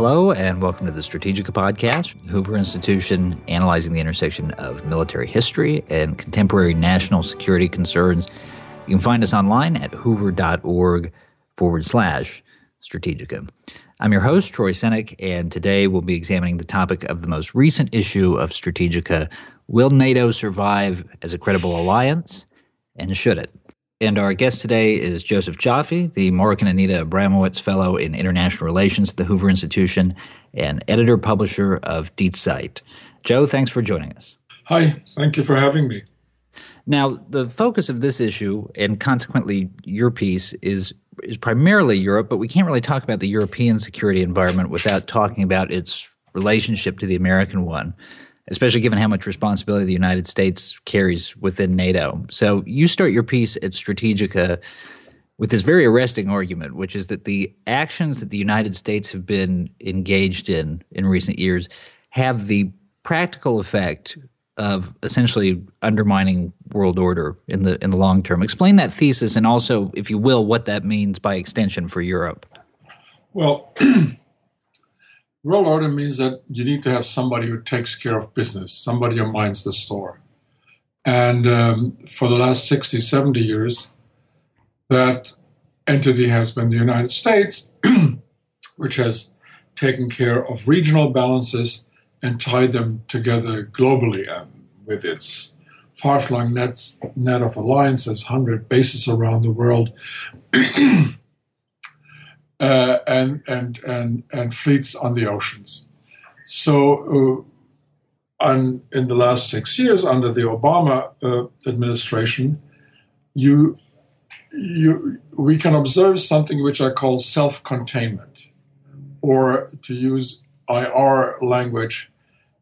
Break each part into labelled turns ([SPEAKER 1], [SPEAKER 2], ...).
[SPEAKER 1] Hello, and welcome to the Strategika podcast, Hoover Institution analyzing the intersection of military history and contemporary national security concerns. You can find us online at hoover.org forward slash Strategika. I'm your host, Troy Senik, and today we'll be examining the topic of the most recent issue of Strategika Will NATO survive as a credible alliance, and should it? And our guest today is Josef Joffe, the Mark and Anita Abramowitz Fellow in International Relations at the Hoover Institution and editor publisher of Die Zeit. Joe, thanks for joining us.
[SPEAKER 2] Hi, thank you for having me.
[SPEAKER 1] Now, the focus of this issue, and consequently your piece, is is primarily Europe, but we can't really talk about the European security environment without talking about its relationship to the American one especially given how much responsibility the United States carries within NATO. So you start your piece at Strategika with this very arresting argument, which is that the actions that the United States have been engaged in in recent years have the practical effect of essentially undermining world order in the in the long term. Explain that thesis and also, if you will, what that means by extension for Europe.
[SPEAKER 2] Well, World order means that you need to have somebody who takes care of business, somebody who minds the store. And um, for the last 60, 70 years, that entity has been the United States, which has taken care of regional balances and tied them together globally and with its far-flung nets, net of alliances, 100 bases around the world. uh, and, and, and, and fleets on the oceans. So, uh, in the last six years, under the Obama uh, administration, you, you, we can observe something which I call self containment, or to use IR language,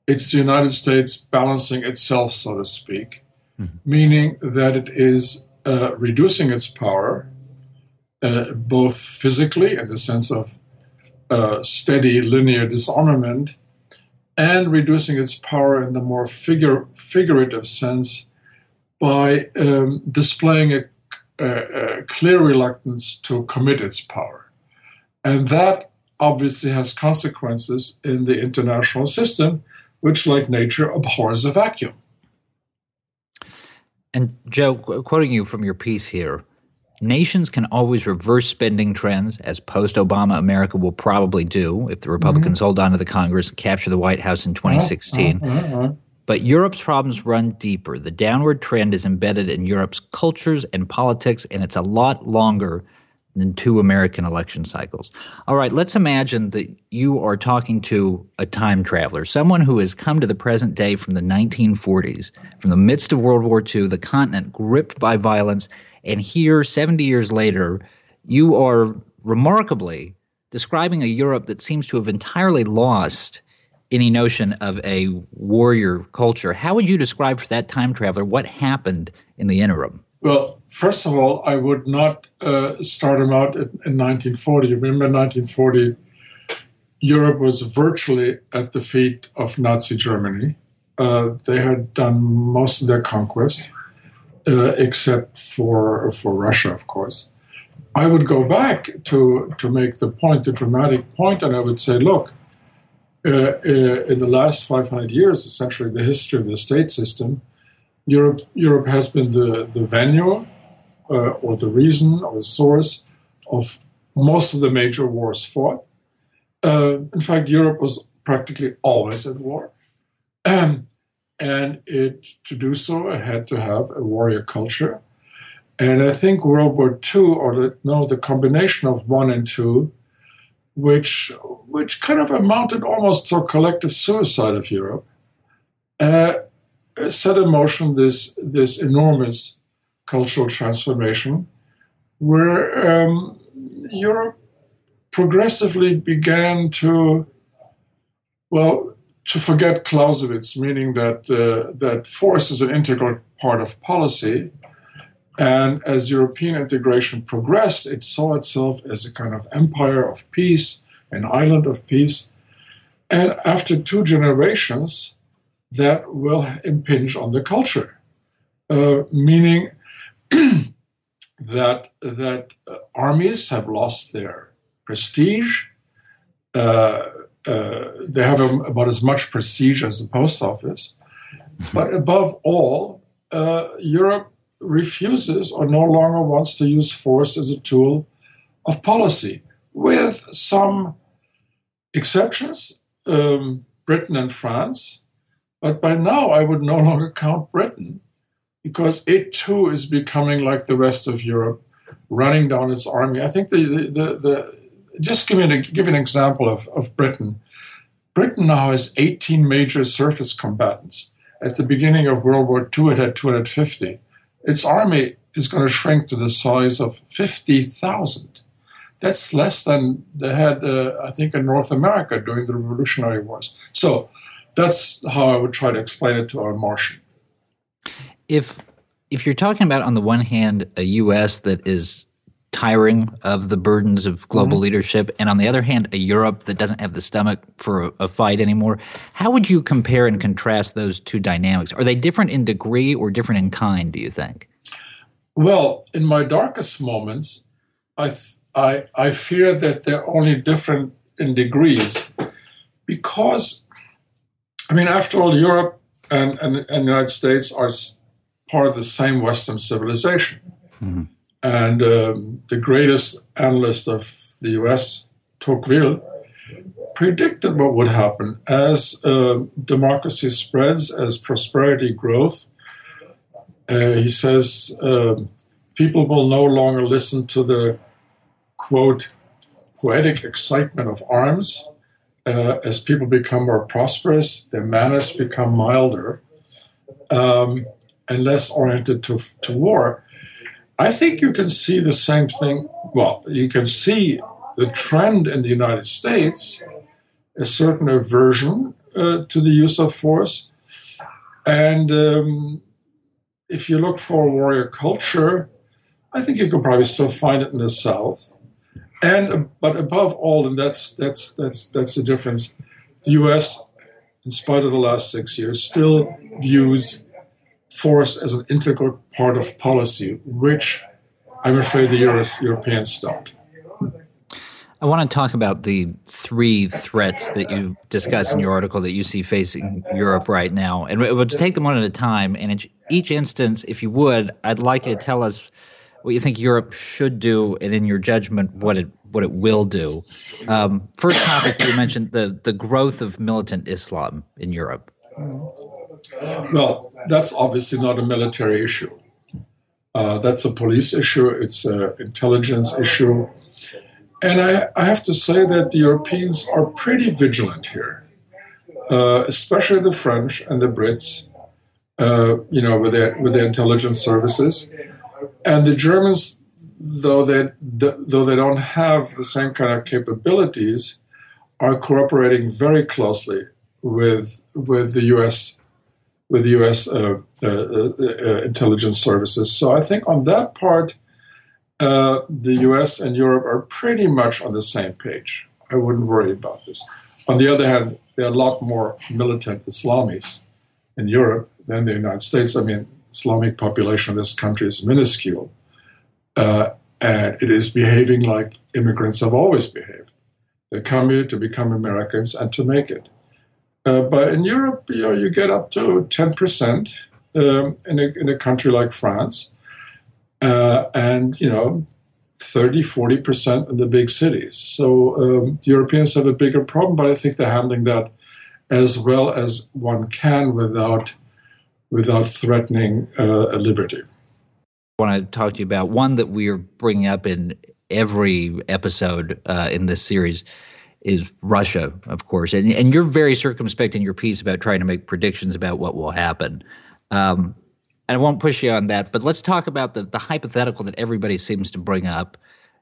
[SPEAKER 2] it's the United States balancing itself, so to speak, mm-hmm. meaning that it is uh, reducing its power uh, both physically in the sense of uh, steady linear disarmament and reducing its power in the more figure, figurative sense by um, displaying a, a, a, clear reluctance to commit its power. And that obviously has consequences in the international system, which, like nature, abhors a vacuum.
[SPEAKER 1] And Joe, quoting you from your piece here, Nations can always reverse spending trends, as post Obama America will probably do if the Republicans mm-hmm. hold on to the Congress and capture the White House in 2016. Uh-huh, uh-huh. But Europe's problems run deeper. The downward trend is embedded in Europe's cultures and politics, and it's a lot longer than two American election cycles. All right, let's imagine that you are talking to a time traveler, someone who has come to the present day from the 1940s, from the midst of World War II, the continent gripped by violence and here, 70 years later, you are remarkably describing a Europe that seems to have entirely lost any notion of a warrior culture. How would you describe for that time traveler what happened in the interim?
[SPEAKER 2] Well, first of all, I would not uh, start him out in, in 1940. Remember, 1940, Europe was virtually at the feet of Nazi Germany. Uh, they had done most of their conquests uh, except for for Russia, of course. I would go back to to make the point, the dramatic point, and I would say, look, uh, uh, in the last 500 years, essentially the history of the state system, Europe Europe has been the the venue uh, or the reason or the source of most of the major wars fought. Uh, in fact, Europe was practically always at war. Um, and it to do so, it had to have a warrior culture. And I think World War II, or the, no, the combination of one and two, which which kind of amounted almost to a collective suicide of Europe, uh, set in motion this this enormous cultural transformation, where um, Europe progressively began to, well, to forget Clausewitz, meaning that uh, that force is an integral part of policy. And as European integration progressed, it saw itself as a kind of empire of peace, an island of peace. And after two generations, that will impinge on the culture, uh, meaning that that uh, armies have lost their prestige, Uh, uh, they have a, about as much prestige as the post office. But above all, uh, Europe refuses or no longer wants to use force as a tool of policy, with some exceptions, um, Britain and France. But by now, I would no longer count Britain because it too is becoming like the rest of Europe, running down its army. I think the, the, the, the just give, me give an example of, of Britain. Britain now has 18 major surface combatants. At the beginning of World War II, it had 250. Its army is going to shrink to the size of 50,000. That's less than they had, uh, I think, in North America during the Revolutionary Wars. So that's how I would try to explain it to our Martian.
[SPEAKER 1] If if you're talking about on the one hand a U.S. that is tiring of the burdens of global mm-hmm. leadership, and on the other hand, a Europe that doesn't have the stomach for a, a, fight anymore. How would you compare and contrast those two dynamics? Are they different in degree or different in kind, do you think?
[SPEAKER 2] Well, in my darkest moments, I, th- I, I fear that they're only different in degrees because, I mean, after all, Europe and, and, and the United States are part of the same Western civilization. Mm-hmm. And um, the greatest analyst of the US, Tocqueville, predicted what would happen as uh, democracy spreads, as prosperity grows. Uh, he says uh, people will no longer listen to the quote poetic excitement of arms. Uh, as people become more prosperous, their manners become milder um, and less oriented to, to war. I think you can see the same thing. Well, you can see the trend in the United States, a certain aversion uh, to the use of force. And um, if you look for warrior culture, I think you could probably still find it in the South. And but above all, and that's that's that's that's the difference. The U.S., in spite of the last six years, still views force as an integral part of policy, which I'm afraid the Euro- Europeans don't.
[SPEAKER 1] I want to talk about the three threats that you discuss in your article that you see facing Europe right now. And we'll take them one at a time. And in each instance, if you would, I'd like you to tell us what you think Europe should do, and in your judgment, what it what it will do. Um, first topic you mentioned the the growth of militant Islam in Europe.
[SPEAKER 2] Well, that's obviously not a military issue. Uh, that's a police issue. It's an intelligence issue. And I, I, have to say that the Europeans are pretty vigilant here, uh, especially the French and the Brits, uh, you know, with their, with their intelligence services. And the Germans, though they, though they don't have the same kind of capabilities, are cooperating very closely with, with the US with U.S. Uh, uh, uh, intelligence services. So I think on that part, the U.S. and Europe are pretty much on the same page. I wouldn't worry about this. On the other hand, there are a lot more militant Islamis in Europe than the United States. I mean, Islamic population in this country is minuscule, uh, and it is behaving like immigrants have always behaved. They come here to become Americans and to make it. Uh, but in Europe, you, know, you get up to 10% um, in, a, in a country like France. Uh, and, you know, 30, 40% in the big cities. So um, the Europeans have a bigger problem, but I think they're handling that as well as one can without, without threatening uh, liberty.
[SPEAKER 1] I want to talk to you about one that we are bringing up in every episode uh, in this series is Russia, of course, and and you're very circumspect in your piece about trying to make predictions about what will happen. Um, and I won't push you on that, but let's talk about the the hypothetical that everybody seems to bring up,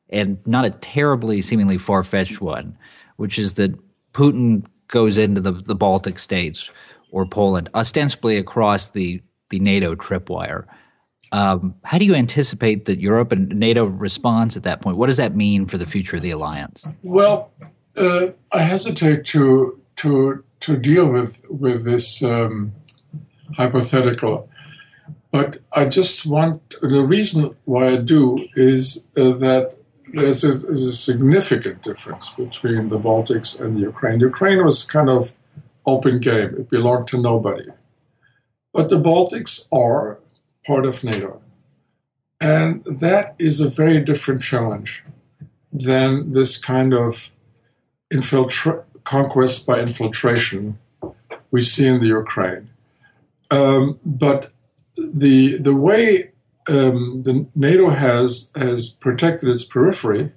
[SPEAKER 1] and not a terribly seemingly far fetched one, which is that Putin goes into the the Baltic states or Poland, ostensibly across the the NATO tripwire. Um, how do you anticipate that Europe and NATO responds at that point? What does that mean for the future of the alliance?
[SPEAKER 2] Well, uh, I hesitate to to to deal with with this um, hypothetical, but I just want the reason why I do is uh, that there's a, there's a significant difference between the Baltics and Ukraine. Ukraine was kind of open game; it belonged to nobody. But the Baltics are part of NATO, and that is a very different challenge than this kind of infiltra- conquest by infiltration we see in the Ukraine. Um, but the the way um, the NATO has has protected its periphery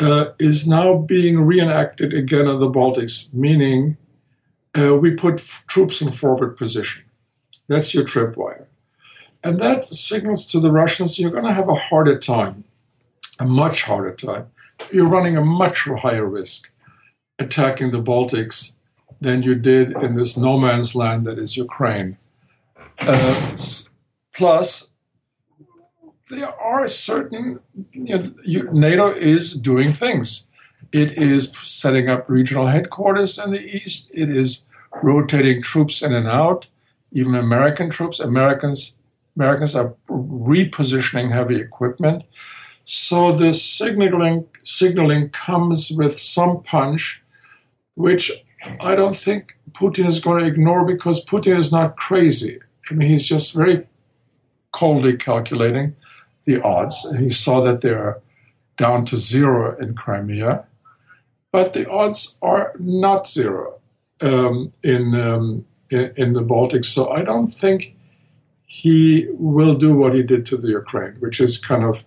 [SPEAKER 2] uh, is now being reenacted again in the Baltics, meaning uh, we put f- troops in forward position. That's your tripwire. And that signals to the Russians you're going to have a harder time, a much harder time. You're running a much higher risk attacking the Baltics than you did in this no man's land that is Ukraine. Uh, plus, there are certain, you know, NATO is doing things. It is setting up regional headquarters in the east. It is rotating troops in and out, even American troops. Americans Americans are repositioning heavy equipment. So the signaling signaling comes with some punch, which I don't think Putin is going to ignore because Putin is not crazy. I mean, he's just very coldly calculating the odds. He saw that they're down to zero in Crimea, but the odds are not zero um, in, um, in, in the Baltics. So I don't think he will do what he did to the Ukraine, which is kind of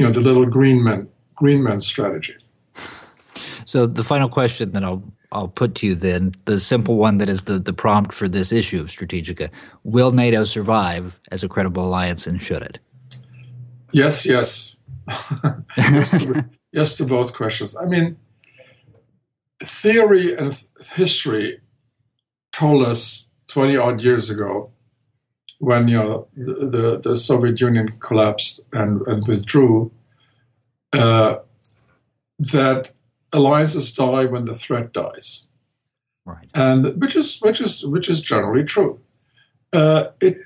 [SPEAKER 2] you know the little green men green men strategy.
[SPEAKER 1] So the final question that I'll I'll put to you then, the simple one that is the, the prompt for this issue of Strategika. Will NATO survive as a credible alliance and should it?
[SPEAKER 2] Yes, yes. yes, to, yes to both questions. I mean, theory and th- history told us 20 odd years ago when you know, the, the, Soviet Union collapsed and, and withdrew uh, that alliances die when the threat dies.
[SPEAKER 1] Right.
[SPEAKER 2] And which is which is which is generally true. Uh, it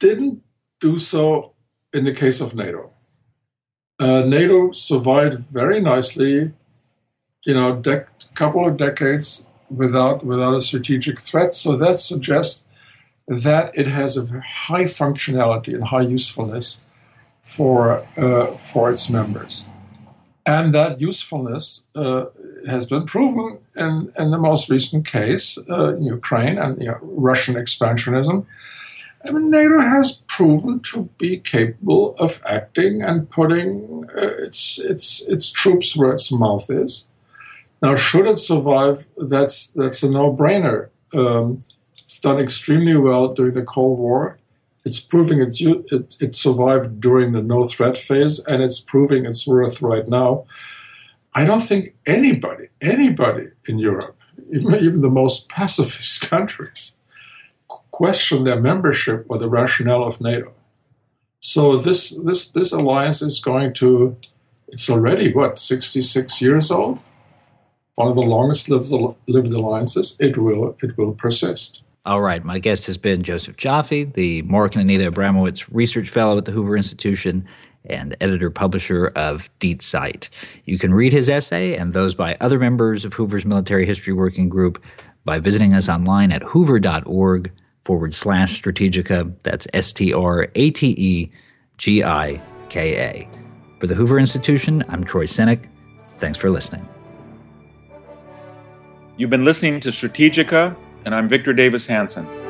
[SPEAKER 2] didn't do so in the case of NATO. Uh, NATO survived very nicely, you know, a couple of decades without without a strategic threat. So that suggests that it has a high functionality and high usefulness for uh, for its members, and that usefulness uh, has been proven in, in the most recent case, uh, Ukraine and you know, Russian expansionism. I mean, NATO has proven to be capable of acting and putting uh, its its its troops where its mouth is. Now, should it survive? That's that's a no-brainer. Um, it's done extremely well during the Cold War. It's proving it, it, it survived during the no threat phase, and it's proving its worth right now. I don't think anybody, anybody in Europe, even, even the most pacifist countries, question their membership or the rationale of NATO. So this this this alliance is going to it's already what 66 years old one of the longest lived, lived alliances it will it will persist
[SPEAKER 1] all right. My guest has been Josef Joffe, the Mark and Anita Abramowitz Research Fellow at the Hoover Institution and editor publisher of Die Zeit. You can read his essay and those by other members of Hoover's Military History Working Group by visiting us online at hoover.org forward slash strategika. That's S T R A T E G I K A. For the Hoover Institution, I'm Troy Senik. Thanks for listening.
[SPEAKER 3] You've been listening to Strategika and I'm Victor Davis Hanson.